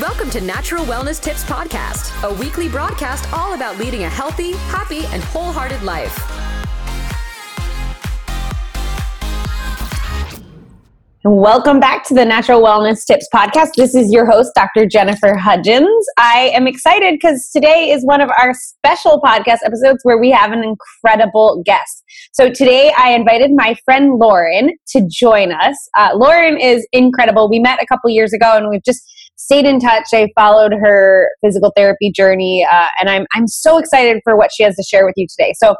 Welcome to Natural Wellness Tips Podcast, a weekly broadcast all about leading a healthy, happy, and wholehearted life. Welcome back to the Natural Wellness Tips Podcast. This is your host, Dr. Jennifer Hudgens. I am excited because today is one of our special podcast episodes where we have an incredible guest. So today I invited my friend Lauren to join us. Uh, Lauren is incredible. We met a couple years ago and we've just stayed in touch. I followed her physical therapy journey, uh, and I'm I'm so excited for what she has to share with you today. So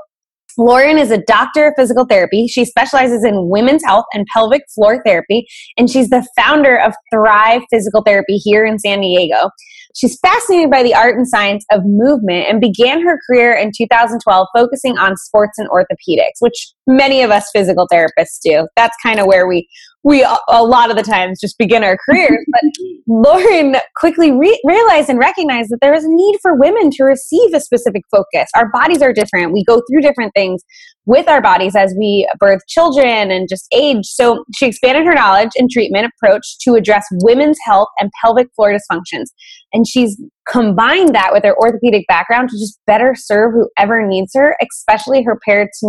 Lauren is a doctor of physical therapy. She specializes in women's health and pelvic floor therapy, and she's the founder of Thrive Physical Therapy here in San Diego. She's fascinated by the art and science of movement and began her career in 2012 focusing on sports and orthopedics, which many of us physical therapists do. That's kind of where we we a lot of the times just begin our careers. But Lauren quickly re- realized and recognized that there is a need for women to receive a specific focus. Our bodies are different. We go through different things with our bodies as we birth children and just age. So she expanded her knowledge and treatment approach to address women's health and pelvic floor dysfunctions. And she's combined that with her orthopedic background to just better serve whoever needs her, especially her parents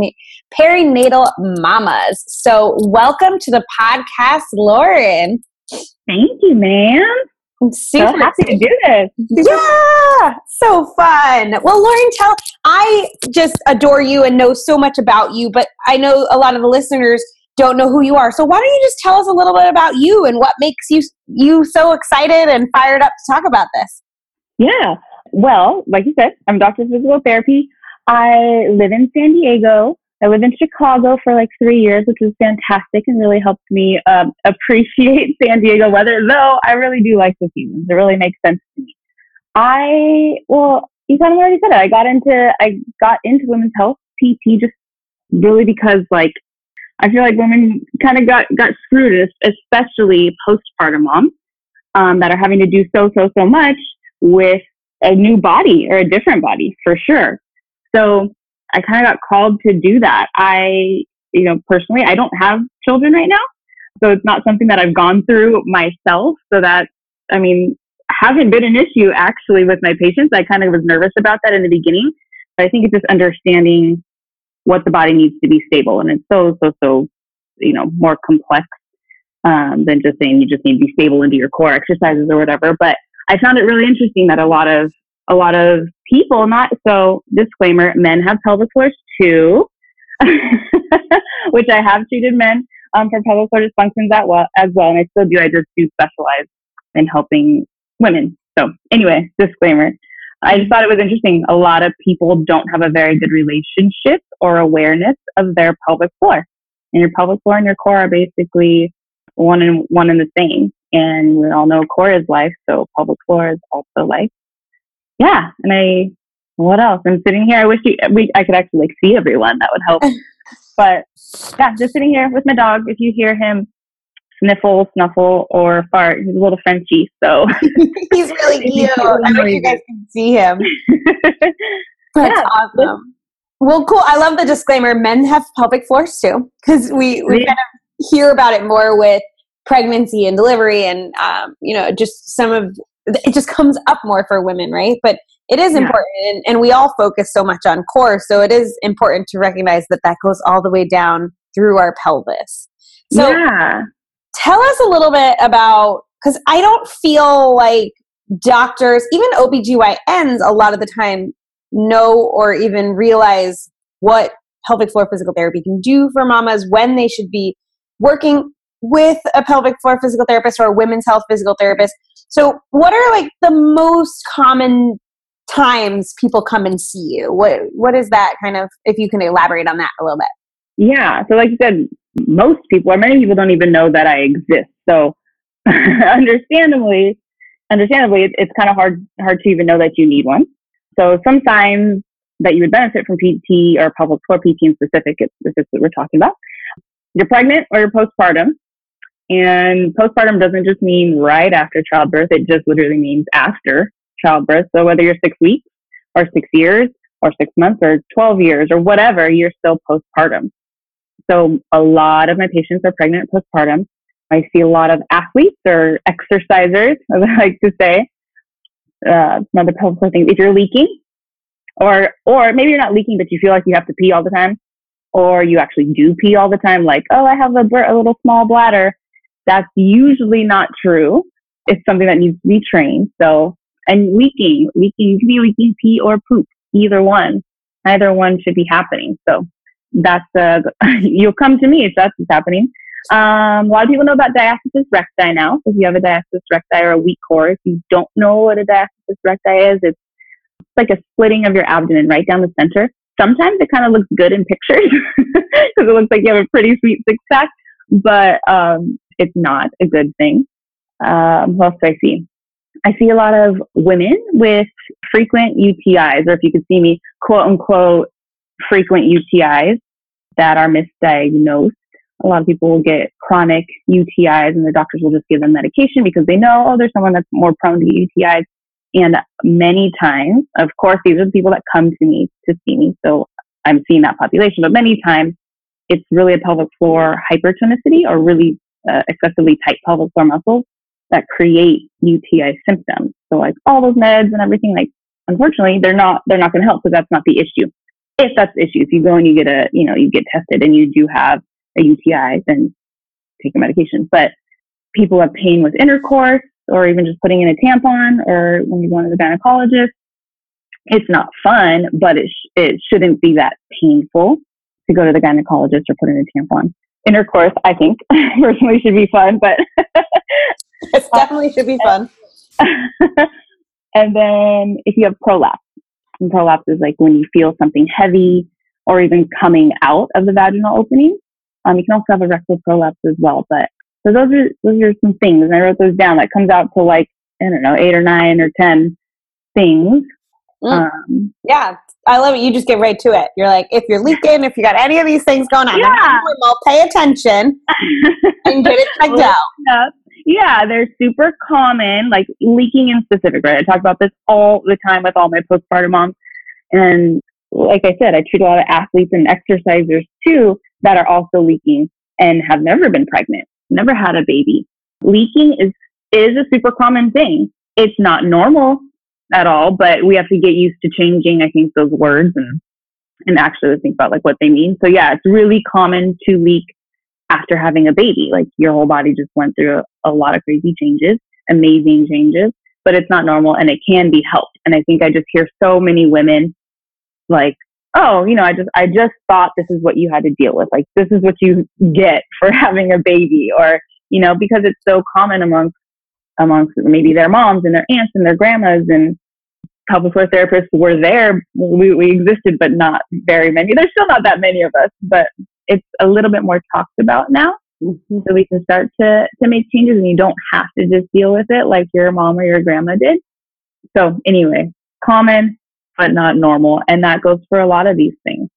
perinatal mamas. So welcome to the podcast, Lauren. Thank you, ma'am. I'm super so happy to do this. Yeah, so fun. Well, Lauren, tell I just adore you and know so much about you, but I know a lot of the listeners don't know who you are. So why don't you just tell us a little bit about you and what makes you you so excited and fired up to talk about this? Yeah. Well, like you said, I'm a doctor of physical therapy. I live in San Diego. I lived in Chicago for like three years, which was fantastic and really helped me um, appreciate San Diego weather. Though I really do like the seasons; it really makes sense to me. I well, you kind of already said it. I got into I got into women's health PT just really because like I feel like women kind of got got screwed, especially postpartum moms um, that are having to do so so so much with a new body or a different body for sure. So I kind of got called to do that. I, you know, personally, I don't have children right now. So it's not something that I've gone through myself. So that, I mean, hasn't been an issue actually with my patients. I kind of was nervous about that in the beginning. But I think it's just understanding what the body needs to be stable. And it's so, so, so, you know, more complex um, than just saying you just need to be stable and do your core exercises or whatever. But I found it really interesting that a lot of a lot of people, not so disclaimer, men have pelvic floors too, which I have treated men um, for pelvic floor dysfunctions as well, as well, and I still do. I just do specialize in helping women. So anyway, disclaimer. I just thought it was interesting. A lot of people don't have a very good relationship or awareness of their pelvic floor. And your pelvic floor and your core are basically one and one and the same. And we all know core is life, so pelvic floor is also life yeah, and I what else? I'm sitting here. I wish you, we, I could actually like see everyone. That would help. but yeah, just sitting here with my dog. If you hear him sniffle, snuffle, or fart, he's a little Frenchy. So he's really cute. I wish you guys can see him. That's yeah. awesome. Well, cool. I love the disclaimer. Men have pelvic floors too, because we we kind of hear about it more with pregnancy and delivery, and um, you know, just some of it just comes up more for women, right? But it is yeah. important, and, and we all focus so much on core, so it is important to recognize that that goes all the way down through our pelvis. So, yeah. tell us a little bit about because I don't feel like doctors, even OBGYNs, a lot of the time know or even realize what pelvic floor physical therapy can do for mamas, when they should be working with a pelvic floor physical therapist or a women's health physical therapist. So, what are like the most common times people come and see you? What what is that kind of if you can elaborate on that a little bit? Yeah, so like you said, most people or many people don't even know that I exist. So, understandably, understandably, it's, it's kind of hard hard to even know that you need one. So, some signs that you would benefit from PT or pelvic floor PT in specific, if it's what we're talking about. You're pregnant or you're postpartum. And postpartum doesn't just mean right after childbirth, it just literally means after childbirth. So whether you're six weeks or six years or six months or 12 years or whatever, you're still postpartum. So a lot of my patients are pregnant postpartum. I see a lot of athletes or exercisers, as I like to say, uh, some other pelvic things. If you're leaking, or or maybe you're not leaking, but you feel like you have to pee all the time, or you actually do pee all the time, like oh I have a, a little small bladder. That's usually not true. It's something that needs to be trained. So and leaking, leaking, you can be leaking pee or poop, either one. Neither one should be happening. So that's uh, you'll come to me if that's what's happening. Um, a lot of people know about diastasis recti now. If you have a diastasis recti or a weak core, if you don't know what a diastasis recti is, it's like a splitting of your abdomen right down the center. Sometimes it kind of looks good in pictures because it looks like you have a pretty sweet six pack, but um, it's not a good thing. Um, what else do I see? I see a lot of women with frequent UTIs, or if you could see me, quote unquote, frequent UTIs that are misdiagnosed. A lot of people will get chronic UTIs and the doctors will just give them medication because they know, oh, there's someone that's more prone to UTIs. And many times, of course, these are the people that come to me to see me. So I'm seeing that population, but many times it's really a pelvic floor hypertonicity or really uh, excessively tight pelvic floor muscles that create UTI symptoms. So like all those meds and everything, like unfortunately, they're not they're not going to help because that's not the issue. If that's the issue, if you go and you get a you know you get tested and you do have a UTI, then take a medication. But people have pain with intercourse or even just putting in a tampon or when you go to the gynecologist, it's not fun, but it sh- it shouldn't be that painful to go to the gynecologist or put in a tampon. Intercourse, I think, personally should be fun, but it definitely should be fun. and then if you have prolapse, and prolapse is like when you feel something heavy or even coming out of the vaginal opening. Um, you can also have a rectal prolapse as well. But so those are those are some things, and I wrote those down. That comes out to like I don't know eight or nine or ten things. Mm. Um, yeah, I love it. You just get right to it. You're like, if you're leaking, if you got any of these things going on, yeah. normal, pay attention and get it checked out. Yeah, they're super common, like leaking in specific, right? I talk about this all the time with all my postpartum moms. And like I said, I treat a lot of athletes and exercisers too that are also leaking and have never been pregnant, never had a baby. Leaking is, is a super common thing. It's not normal at all, but we have to get used to changing, I think, those words and, and actually think about like what they mean. So yeah, it's really common to leak after having a baby. Like your whole body just went through a, a lot of crazy changes, amazing changes, but it's not normal and it can be helped. And I think I just hear so many women like, oh, you know, I just, I just thought this is what you had to deal with. Like, this is what you get for having a baby or, you know, because it's so common amongst, amongst maybe their moms and their aunts and their grandmas and pelvic floor therapists were there. We, we existed, but not very many. There's still not that many of us, but it's a little bit more talked about now. Mm-hmm. So we can start to, to make changes and you don't have to just deal with it like your mom or your grandma did. So anyway, common, but not normal. And that goes for a lot of these things.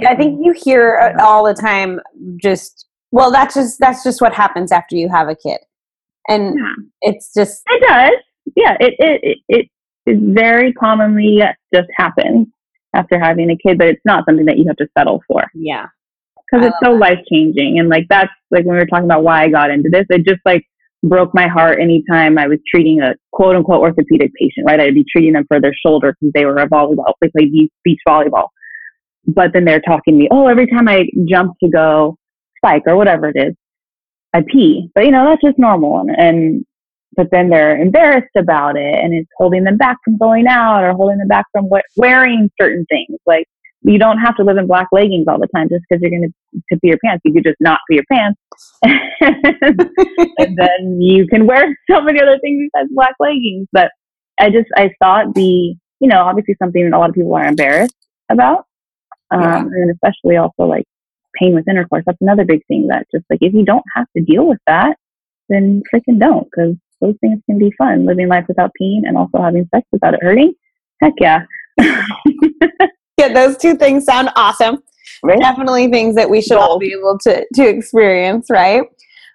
yeah, I think you hear all the time just, well, that's just, that's just what happens after you have a kid. And yeah. it's just. It does. Yeah. It, it, it, it, it very commonly just happens after having a kid, but it's not something that you have to settle for. Yeah because it's so um, life changing. And like that's like when we were talking about why I got into this, it just like broke my heart anytime I was treating a quote unquote orthopedic patient, right? I'd be treating them for their shoulder because they were a volleyball, they played beach volleyball. But then they're talking to me, oh, every time I jump to go spike or whatever it is, I pee. But you know, that's just normal. And, and but then they're embarrassed about it and it's holding them back from going out or holding them back from wearing certain things. Like you don't have to live in black leggings all the time just because you're going to, to pee your pants. You could just not pee your pants. and then you can wear so many other things besides black leggings. But I just, I thought the, you know, obviously something that a lot of people are embarrassed about. Um, yeah. And especially also like pain with intercourse. That's another big thing that just like, if you don't have to deal with that, then freaking don't because those things can be fun. Living life without pain and also having sex without it hurting. Heck yeah. yeah, those two things sound awesome. Right? Definitely things that we should all be able to to experience, right?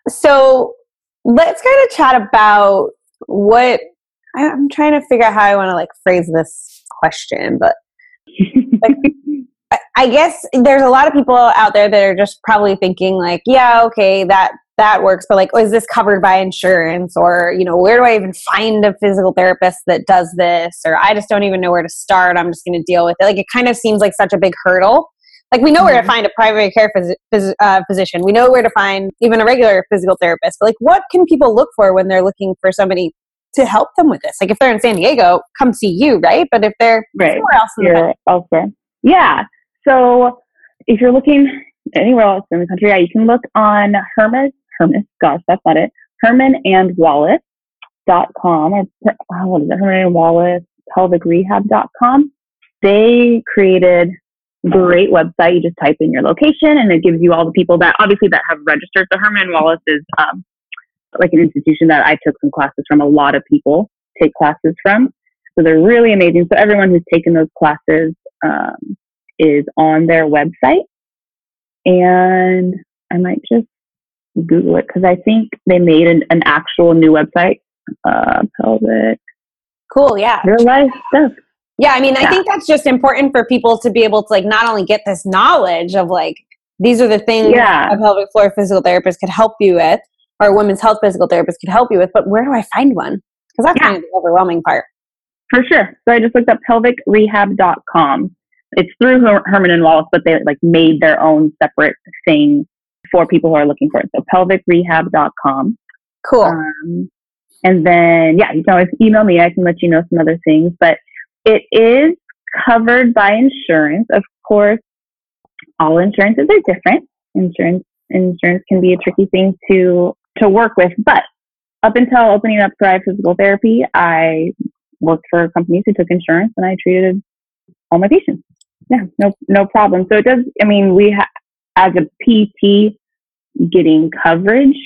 So let's kind of chat about what I'm trying to figure out how I want to like phrase this question, but like, I guess there's a lot of people out there that are just probably thinking like, yeah, okay, that that works, but like, oh, is this covered by insurance? Or, you know, where do I even find a physical therapist that does this? Or I just don't even know where to start. I'm just going to deal with it. Like, it kind of seems like such a big hurdle. Like, we know mm-hmm. where to mm-hmm. find a primary care phys- phys- uh, physician, we know where to find even a regular physical therapist. But, like, what can people look for when they're looking for somebody to help them with this? Like, if they're in San Diego, come see you, right? But if they're right. somewhere else in the elsewhere. Yeah. So, if you're looking anywhere else in the country, yeah, you can look on Hermes, Hermes, gosh, that's not it, Herman and hermanandwallace.com or oh, what is it, Herman and Wallace, pelvicrehab.com. They created great website. You just type in your location and it gives you all the people that obviously that have registered. So Herman Wallace is um, like an institution that I took some classes from. A lot of people take classes from. So they're really amazing. So everyone who's taken those classes um, is on their website and I might just Google it because I think they made an, an actual new website. Uh, pelvic. Cool. Yeah. Real life stuff. Yeah. I mean, yeah. I think that's just important for people to be able to like not only get this knowledge of like these are the things yeah. a pelvic floor physical therapist could help you with, or a women's health physical therapist could help you with, but where do I find one? Because that's yeah. kind of the overwhelming part. For sure. So I just looked up pelvicrehab.com it's through Her- Herman and Wallace, but they like made their own separate thing for people who are looking for it. So pelvicrehab.com. Cool. Um, and then, yeah, you can always email me. I can let you know some other things, but it is covered by insurance. Of course, all insurances are different. Insurance, insurance can be a tricky thing to, to work with, but up until opening up Thrive Physical Therapy, I worked for companies who took insurance and I treated all my patients yeah, no, no problem. So it does. I mean, we ha- as a PT getting coverage,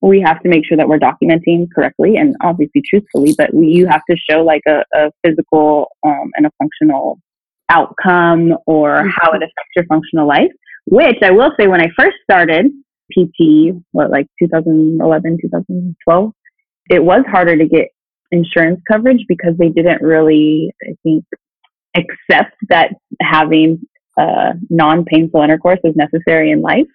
we have to make sure that we're documenting correctly and obviously truthfully. But we, you have to show like a, a physical um, and a functional outcome or mm-hmm. how it affects your functional life. Which I will say, when I first started PT, what like 2011, 2012, it was harder to get insurance coverage because they didn't really, I think, accept that having uh, non-painful intercourse is necessary in life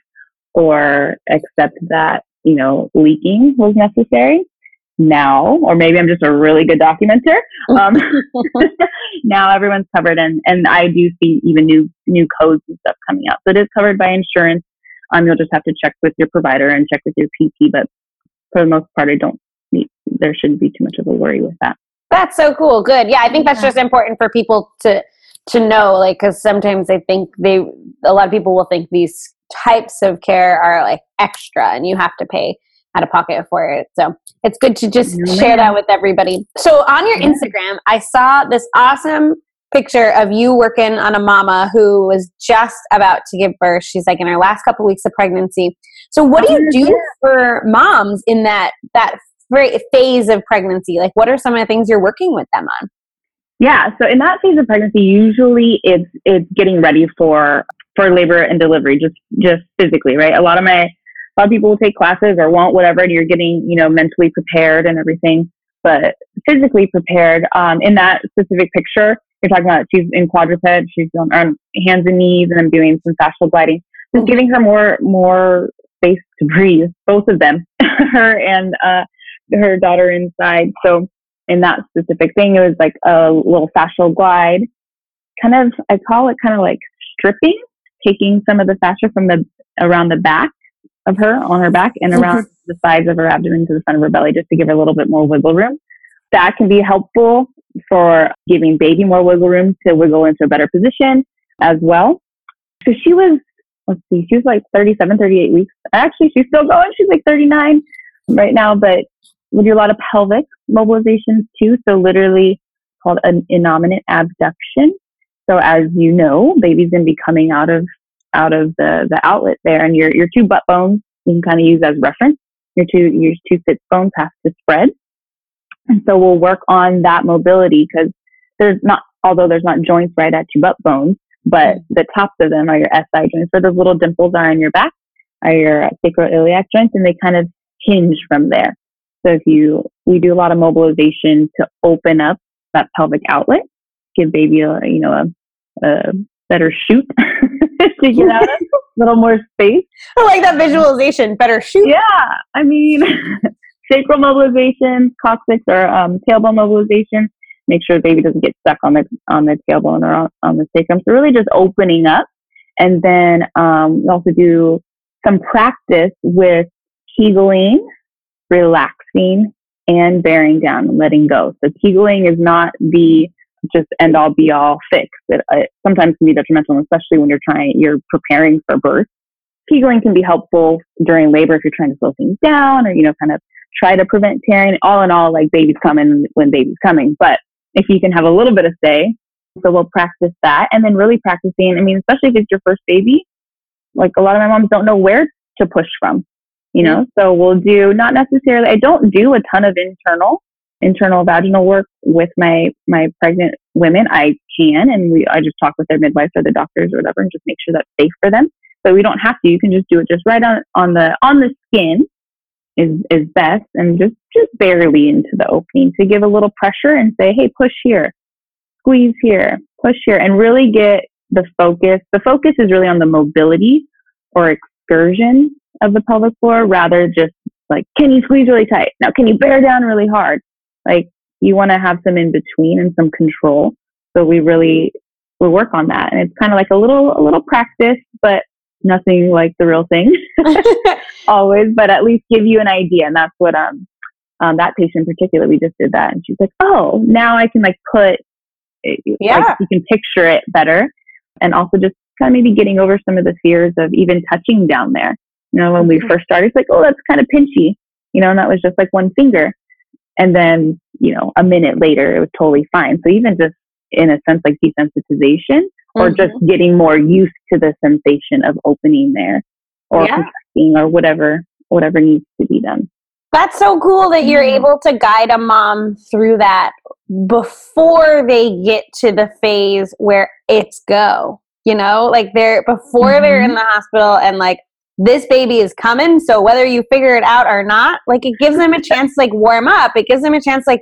or accept that you know leaking was necessary now or maybe i'm just a really good documenter. Um, now everyone's covered and and i do see even new new codes and stuff coming out. So it is covered by insurance. Um, you'll just have to check with your provider and check with your pt but for the most part i don't need there shouldn't be too much of a worry with that that's so cool. Good. Yeah, I think that's just important for people to to know like cuz sometimes I think they a lot of people will think these types of care are like extra and you have to pay out of pocket for it. So, it's good to just yeah. share that with everybody. So, on your yeah. Instagram, I saw this awesome picture of you working on a mama who was just about to give birth. She's like in her last couple weeks of pregnancy. So what do you oh, do for moms in that that phase of pregnancy? Like, what are some of the things you're working with them on? Yeah, so in that phase of pregnancy, usually it's it's getting ready for for labor and delivery, just just physically, right? A lot of my a lot of people will take classes or want whatever, and you're getting you know mentally prepared and everything, but physically prepared. Um, in that specific picture, you're talking about she's in quadruped, she's on, on hands and knees, and I'm doing some fascial gliding, just giving her more more space to breathe, both of them, her and uh, her daughter inside. So in that specific thing, it was like a little fascial glide, kind of, I call it kind of like stripping, taking some of the fascia from the, around the back of her, on her back and around the sides of her abdomen to the front of her belly, just to give her a little bit more wiggle room. That can be helpful for giving baby more wiggle room to wiggle into a better position as well. So she was, let's see, she was like 37, 38 weeks. Actually, she's still going. She's like 39 right now, but we do a lot of pelvic mobilizations too. So literally called an innominate abduction. So as you know, baby's gonna be coming out of out of the, the outlet there and your your two butt bones you can kind of use as reference. Your two your two sits bones have to spread. And so we'll work on that mobility because there's not although there's not joints right at your butt bones, but mm-hmm. the tops of them are your SI joints. So those little dimples are in your back, are your sacroiliac joints, and they kind of hinge from there. So if you, we do a lot of mobilization to open up that pelvic outlet, give baby a, you know, a, a better chute to get out of. A little more space. I like that visualization. Better chute. Yeah, I mean, sacral mobilization, coccyx or um, tailbone mobilization. Make sure the baby doesn't get stuck on the on the tailbone or on, on the sacrum. So really, just opening up, and then um, we also do some practice with Kegling, relaxing, and bearing down and letting go. So Kegling is not the just end all be all fix. It, it sometimes can be detrimental, especially when you're trying, you're preparing for birth. Kegling can be helpful during labor if you're trying to slow things down or, you know, kind of try to prevent tearing. All in all, like baby's coming when baby's coming. But if you can have a little bit of say, so we'll practice that and then really practicing. I mean, especially if it's your first baby, like a lot of my moms don't know where to push from, you know? So we'll do not necessarily, I don't do a ton of internal, internal vaginal work with my, my pregnant women. I can, and we, I just talk with their midwives or the doctors or whatever and just make sure that's safe for them. But we don't have to. You can just do it just right on, on the, on the skin is, is best and just, just barely into the opening to give a little pressure and say, Hey, push here, squeeze here, push here, and really get the focus. The focus is really on the mobility or excursion of the pelvic floor rather just like, can you squeeze really tight? Now, can you bear down really hard? Like, you want to have some in between and some control. So we really, we work on that. And it's kind of like a little, a little practice, but nothing like the real thing always, but at least give you an idea. And that's what, um, um, that patient in particular, we just did that. And she's like, oh, now I can like put, yeah. like you can picture it better. And also just kind of maybe getting over some of the fears of even touching down there. You know, when we mm-hmm. first started, it's like, oh, that's kind of pinchy, you know, and that was just like one finger. And then, you know, a minute later, it was totally fine. So even just in a sense, like desensitization or mm-hmm. just getting more used to the sensation of opening there or yeah. contracting or whatever, whatever needs to be done. That's so cool that you're mm-hmm. able to guide a mom through that before they get to the phase where it's go. You know, like they're before mm-hmm. they're in mm-hmm. the hospital and like this baby is coming. So whether you figure it out or not, like it gives them a chance like warm up. It gives them a chance like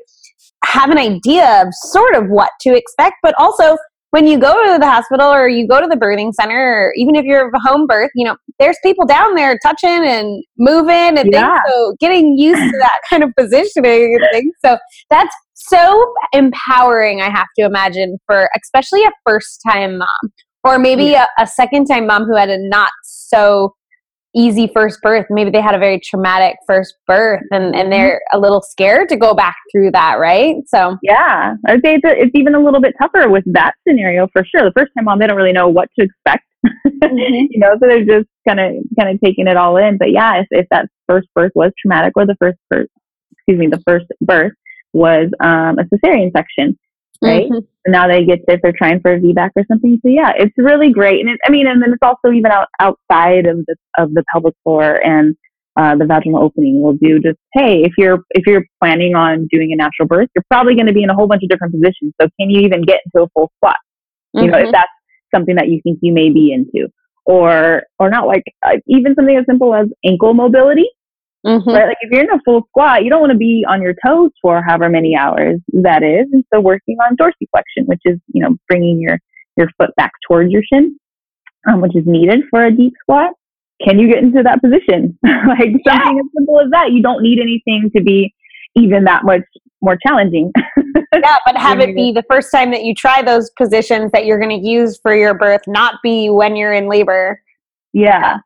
have an idea of sort of what to expect, but also when you go to the hospital or you go to the birthing center, or even if you're a home birth, you know, there's people down there touching and moving and yeah. things. So getting used to that kind of positioning and things. So that's so empowering, I have to imagine, for especially a first time mom or maybe yeah. a, a second time mom who had a not so easy first birth. Maybe they had a very traumatic first birth and, and mm-hmm. they're a little scared to go back through that, right? So, yeah, I'd say it's, a, it's even a little bit tougher with that scenario for sure. The first time mom, they don't really know what to expect, mm-hmm. you know, so they're just kind of kind of taking it all in. But yeah, if, if that first birth was traumatic or the first birth, excuse me, the first birth was um, a cesarean section, right? Mm-hmm. Now they get if they're trying for a VBAC or something. So yeah, it's really great. And it, I mean, and then it's also even out, outside of the of the pelvic floor and uh, the vaginal opening. We'll do just hey, if you're if you're planning on doing a natural birth, you're probably going to be in a whole bunch of different positions. So can you even get into a full squat? Mm-hmm. You know, if mm-hmm. that's something that you think you may be into, or or not, like uh, even something as simple as ankle mobility. Mm-hmm. Right? Like if you're in a full squat, you don't want to be on your toes for however many hours that is. And so working on dorsiflexion, which is, you know, bringing your, your foot back towards your shin, um, which is needed for a deep squat. Can you get into that position? like yeah. something as simple as that. You don't need anything to be even that much more challenging. yeah, but have it be the first time that you try those positions that you're going to use for your birth, not be when you're in labor. Yeah.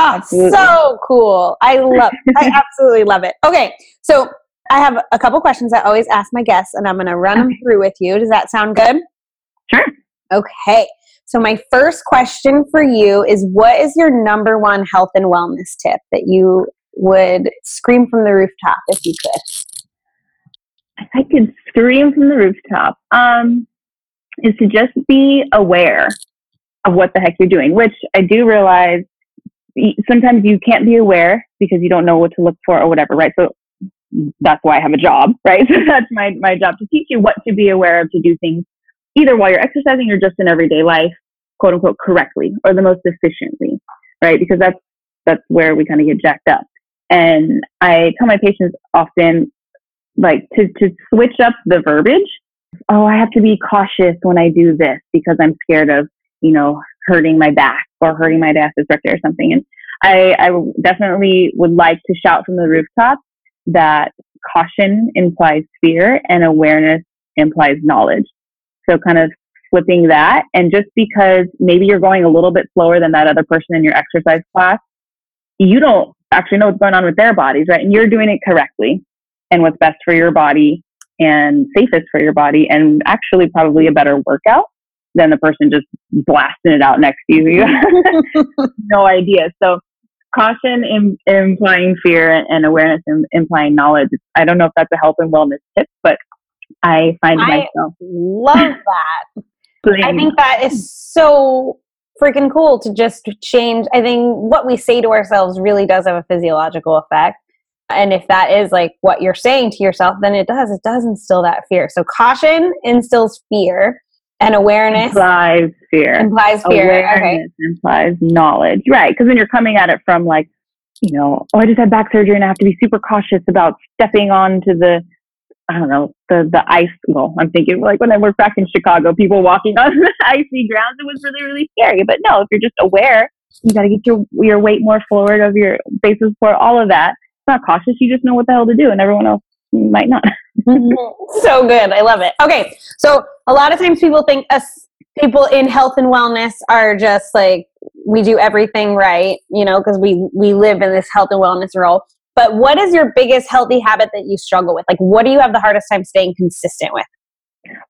Oh, so cool. I love I absolutely love it. Okay. So I have a couple questions I always ask my guests and I'm going to run okay. them through with you. Does that sound good? Sure. Okay. So my first question for you is what is your number one health and wellness tip that you would scream from the rooftop if you could? If I could scream from the rooftop, um, is to just be aware of what the heck you're doing, which I do realize sometimes you can't be aware because you don't know what to look for or whatever, right? So that's why I have a job, right? So that's my, my job to teach you what to be aware of to do things either while you're exercising or just in everyday life, quote unquote, correctly or the most efficiently, right? Because that's, that's where we kind of get jacked up. And I tell my patients often, like, to, to switch up the verbiage. Oh, I have to be cautious when I do this because I'm scared of, you know, hurting my back or hurting my diastasis recti or something. And I, I definitely would like to shout from the rooftop that caution implies fear and awareness implies knowledge. So kind of flipping that. And just because maybe you're going a little bit slower than that other person in your exercise class, you don't actually know what's going on with their bodies, right? And you're doing it correctly and what's best for your body and safest for your body and actually probably a better workout than the person just blasting it out next to you. You have no idea. So caution Im- implying fear and awareness Im- implying knowledge. I don't know if that's a health and wellness tip, but I find I myself love that. I think that is so freaking cool to just change. I think what we say to ourselves really does have a physiological effect. And if that is like what you're saying to yourself, then it does. It does instill that fear. So caution instills fear and awareness implies fear. implies fear. Awareness implies knowledge. Right. Because when you're coming at it from like, you know, oh, I just had back surgery and I have to be super cautious about stepping onto the, I don't know, the, the ice. Well, I'm thinking like when I worked back in Chicago, people walking on the icy grounds, it was really, really scary. But no, if you're just aware, you got to get your, your weight more forward of your base support, all of that. It's not cautious. You just know what the hell to do and everyone else might not. Mm-hmm. so good. I love it. Okay. So a lot of times people think us people in health and wellness are just like we do everything right, you know, because we we live in this health and wellness role. But what is your biggest healthy habit that you struggle with? Like what do you have the hardest time staying consistent with?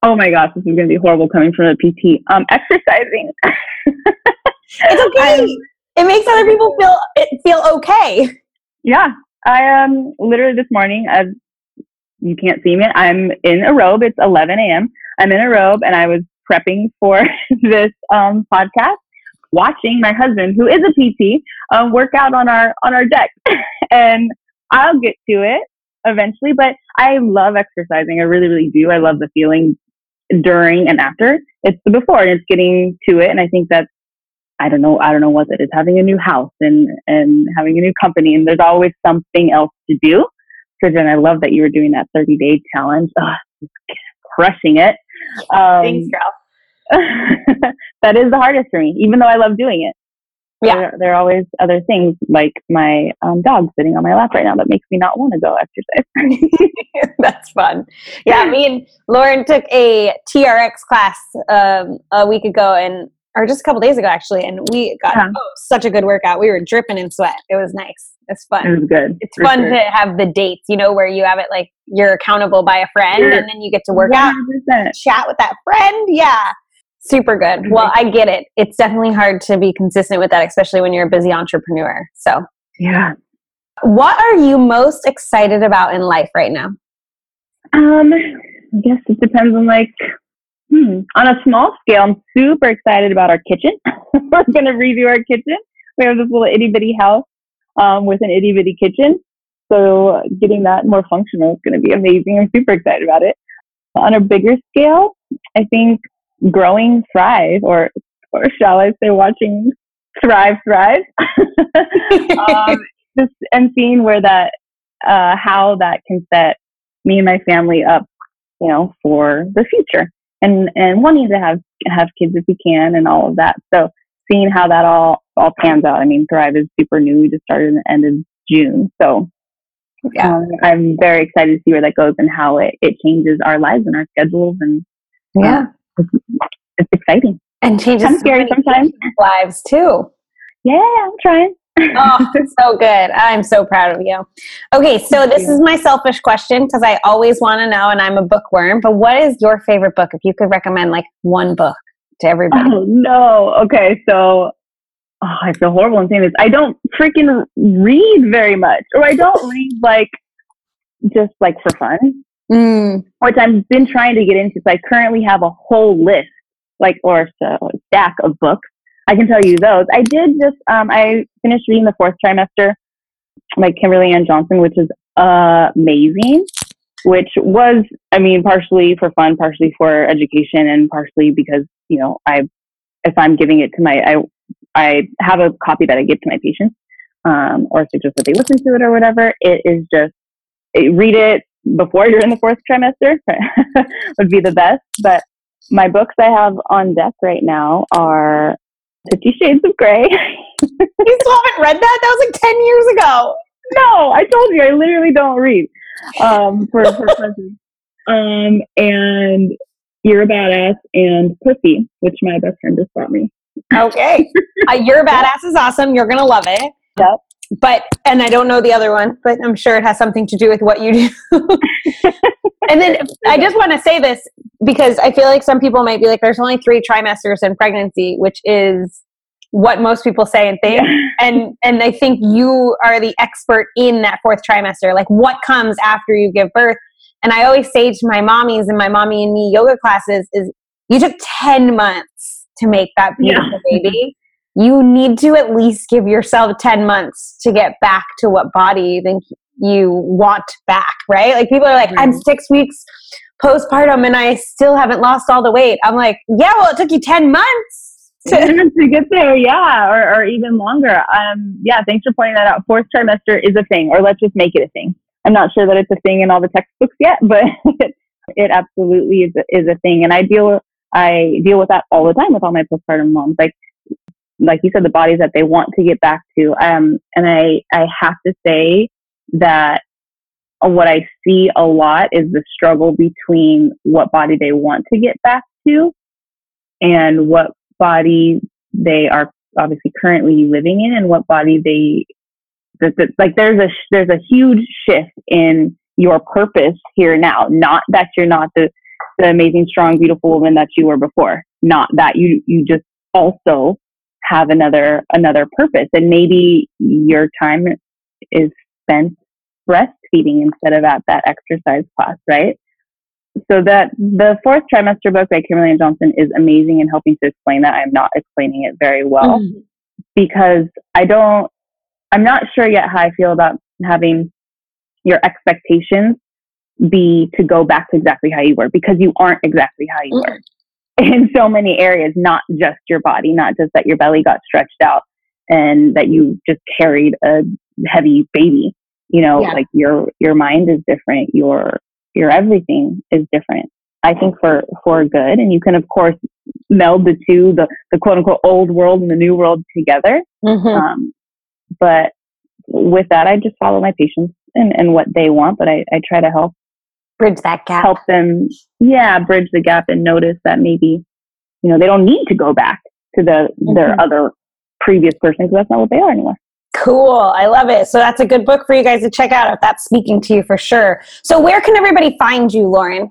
Oh my gosh, this is going to be horrible coming from a PT. Um, exercising. it's okay. I'm, it makes other people feel it feel okay. Yeah, I um literally this morning as you can't see me. I'm in a robe. It's 11 a.m. I'm in a robe and I was prepping for this um, podcast, watching my husband, who is a PT, um, work out on our on our deck. and I'll get to it eventually, but I love exercising. I really, really do. I love the feeling during and after. It's the before and it's getting to it. And I think that's I don't know, I don't know what it is, having a new house and, and having a new company and there's always something else to do. And I love that you were doing that 30 day challenge. crushing it. Um, Thanks, girl. that is the hardest for me, even though I love doing it. Yeah. There, there are always other things like my um, dog sitting on my lap right now that makes me not want to go exercise. That's fun. Yeah, me and Lauren took a TRX class um, a week ago and or just a couple days ago actually, and we got yeah. oh, such a good workout. We were dripping in sweat. It was nice. It's fun. It was good. It's fun sure. to have the dates, you know, where you have it like you're accountable by a friend sure. and then you get to work 100%. out, chat with that friend. Yeah. Super good. Well, I get it. It's definitely hard to be consistent with that, especially when you're a busy entrepreneur. So, yeah. What are you most excited about in life right now? Um, I guess it depends on like hmm, on a small scale, I'm super excited about our kitchen. We're gonna redo our kitchen. We have this little itty bitty house um, with an itty bitty kitchen. So getting that more functional is going to be amazing. I'm super excited about it. On a bigger scale, I think growing Thrive, or or shall I say, watching Thrive Thrive, um, just and seeing where that, uh, how that can set me and my family up, you know, for the future, and and wanting to have have kids if we can, and all of that. So seeing how that all all pans out. I mean, Thrive is super new. We just started in the end of June, so yeah, um, I'm very excited to see where that goes and how it, it changes our lives and our schedules and yeah, it's, it's exciting and changes scary sometimes lives too. Yeah, I'm trying. Oh, so good. I'm so proud of you. Okay, so Thank this you. is my selfish question because I always want to know, and I'm a bookworm. But what is your favorite book? If you could recommend like one book to everybody. Oh no. Okay, so oh, I feel horrible in saying this. I don't freaking read very much, or I don't read like just like for fun, mm. which I've been trying to get into. So I currently have a whole list, like or a stack of books. I can tell you those. I did just um, I finished reading the fourth trimester, by Kimberly Ann Johnson, which is amazing. Which was, I mean, partially for fun, partially for education, and partially because you know I, if I'm giving it to my, I I have a copy that I give to my patients, um, or suggest that they listen to it or whatever. It is just it, read it before you're in the fourth trimester would be the best. But my books I have on deck right now are Fifty Shades of Grey. you still haven't read that? That was like 10 years ago. No, I told you, I literally don't read um, for, for presents. Um, and You're a Badass and Pussy, which my best friend just bought me. Okay. uh, You're a Badass is awesome. You're going to love it. Yep. But, and I don't know the other one, but I'm sure it has something to do with what you do. and then I just want to say this because I feel like some people might be like, there's only three trimesters in pregnancy, which is what most people say and think. Yeah. And and I think you are the expert in that fourth trimester, like what comes after you give birth. And I always say to my mommies and my mommy and me yoga classes is you took 10 months to make that beautiful Yeah. baby. You need to at least give yourself 10 months to get back to what body you think you want back, right? Like people are like, I'm Mhm. six weeks postpartum and I still haven't lost all the weight. I'm like, yeah, well, it took you 10 months. To- to get there, yeah, or, or even longer. Um, yeah, thanks for pointing that out. Fourth trimester is a thing, or let's just make it a thing. I'm not sure that it's a thing in all the textbooks yet, but it absolutely is a, is a thing. And I deal I deal with that all the time with all my postpartum moms. Like like you said, the bodies that they want to get back to. Um, and I I have to say that what I see a lot is the struggle between what body they want to get back to and what body they are obviously currently living in and what body they that, that, like there's a there's a huge shift in your purpose here now. Not that you're not the the amazing strong beautiful woman that you were before. Not that. You you just also have another another purpose and maybe your time is spent breastfeeding instead of at that exercise class right so that the fourth trimester book by Kimberly Ann Johnson is amazing in helping to explain that. I'm not explaining it very well Mm-hmm. because I don't, I'm not sure yet how I feel about having your expectations be to go back to exactly how you were because you aren't exactly how you were in so many areas, not just your body, not just that your belly got stretched out and that you just carried a heavy baby. You know, Yeah. like your your mind is different, your your everything is different. I think for for good, and you can of course meld the two, the the quote unquote old world and the new world together. Mhm. Um, but with that, I just follow my patients and, and what they want, but I, I try to help Bridge that gap. help them, yeah, bridge the gap and notice that maybe, you know, they don't need to go back to the their Mhm. other previous person because that's not what they are anymore. Cool. I love it. So that's a good book for you guys to check out if that's speaking to you for sure. So where can everybody find you, Lauren?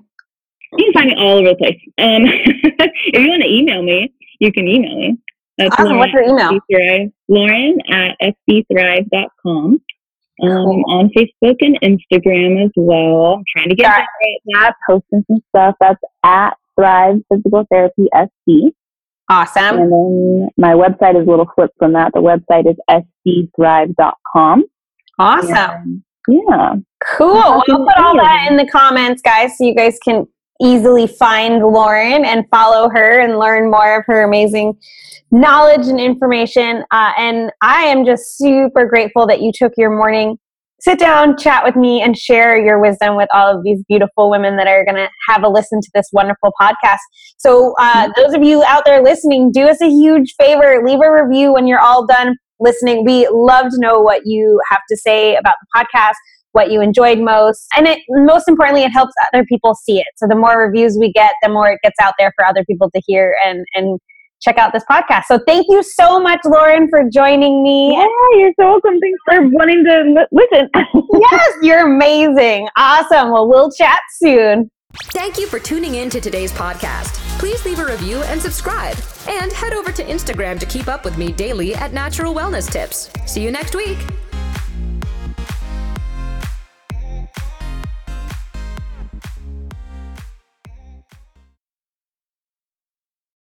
You can find me all over the place. Um, if you want to email me, you can email me. That's Awesome. What's your email? Lauren at sdthrive.com. Um, Cool. on Facebook and Instagram as well. I'm trying to get Got better at that, posting some stuff. That's at Thrive Physical Therapy SD. Awesome. And then my website is a little flip from that. The website is sdthrive.com. Awesome. And, yeah. Cool. I'll put all that in the comments, guys, so you guys can easily find Lauren and follow her and learn more of her amazing knowledge and information. Uh, and I am just super grateful that you took your morning, sit down, chat with me, and share your wisdom with all of these beautiful women that are going to have a listen to this wonderful podcast. So, uh, those of you out there listening, do us a huge favor leave a review when you're all done listening. We love to know what you have to say about the podcast what you enjoyed most and it most importantly it helps other people see it so the more reviews we get the more it gets out there for other people to hear and and check out this podcast so thank you so much lauren for joining me Yeah, you're so welcome. Thanks for wanting to listen. yes you're amazing awesome well we'll chat soon Thank you for tuning in to today's podcast. Please leave a review and subscribe. And head over to Instagram to keep up with me daily at Natural Wellness Tips. See you next week.